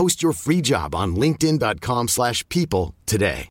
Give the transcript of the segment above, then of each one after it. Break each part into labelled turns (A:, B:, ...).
A: Post your free job on linkedin.com/people slash people today.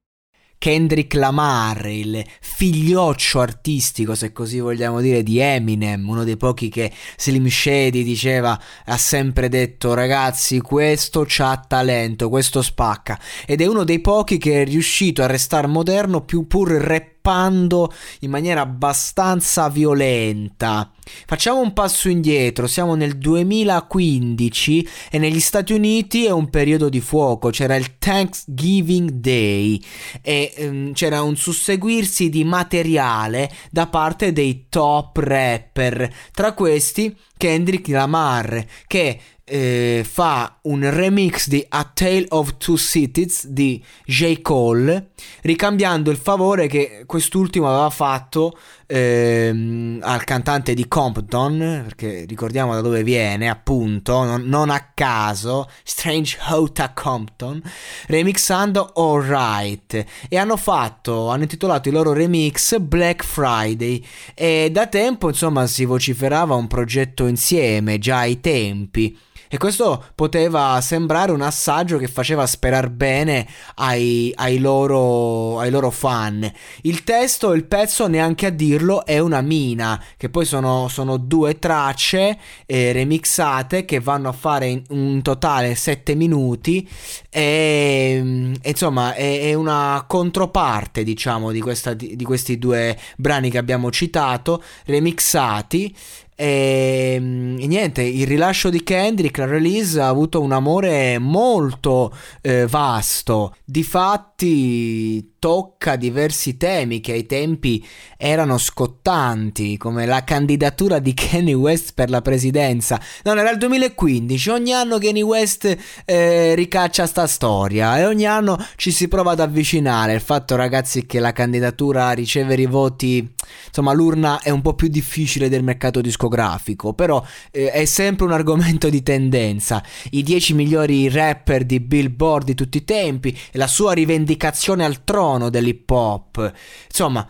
B: Kendrick Lamar, il figlioccio artistico, se così vogliamo dire, di Eminem, uno dei pochi che Slim Shady diceva, ha sempre detto ragazzi questo c'ha talento, questo spacca ed è uno dei pochi che è riuscito a restare moderno più pur rappando in maniera abbastanza violenta. Facciamo un passo indietro, siamo nel 2015 e negli Stati Uniti è un periodo di fuoco, c'era il Thanksgiving Day e ehm, c'era un susseguirsi di materiale da parte dei top rapper, tra questi Kendrick Lamar che eh, fa un remix di A Tale of Two Cities di J. Cole, ricambiando il favore che quest'ultimo aveva fatto ehm, al cantante di Compton, perché ricordiamo da dove viene, appunto, non, non a caso, Strange Hota Compton, remixando Alright. E hanno fatto, hanno intitolato il loro remix Black Friday. E da tempo, insomma, si vociferava un progetto insieme, già ai tempi. E questo poteva sembrare un assaggio che faceva sperare bene ai, ai, loro, ai loro fan. Il testo, il pezzo, neanche a dirlo, è una mina, che poi sono, sono due tracce eh, remixate che vanno a fare in un totale 7 minuti. E, e insomma, è, è, una controparte, diciamo, di, questa, di, di questi due brani che abbiamo citato, remixati. E, e, niente, il rilascio di Kendrick, la release, ha avuto un amore molto eh, vasto. Difatti tocca diversi temi che ai tempi erano scottanti, come la candidatura di Kanye West per la presidenza. Non era il 2015, ogni anno Kanye West eh, ricaccia sta storia e ogni anno ci si prova ad avvicinare. Il fatto, ragazzi, che la candidatura a ricevere i voti, insomma, l'urna è un po' più difficile del mercato discografico, però eh, è sempre un argomento di tendenza. I 10 migliori rapper di Billboard di tutti i tempi la sua rivendicazione al trono dell'hip hop. Insomma,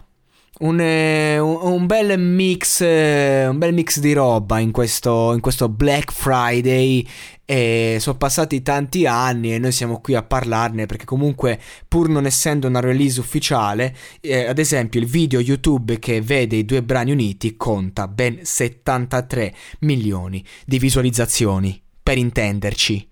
B: un, eh, un, bel mix, eh, un bel mix di roba in questo, in questo Black Friday. E sono passati tanti anni e noi siamo qui a parlarne perché comunque pur non essendo una release ufficiale, eh, ad esempio il video YouTube che vede i due brani uniti conta ben 73 milioni di visualizzazioni, per intenderci.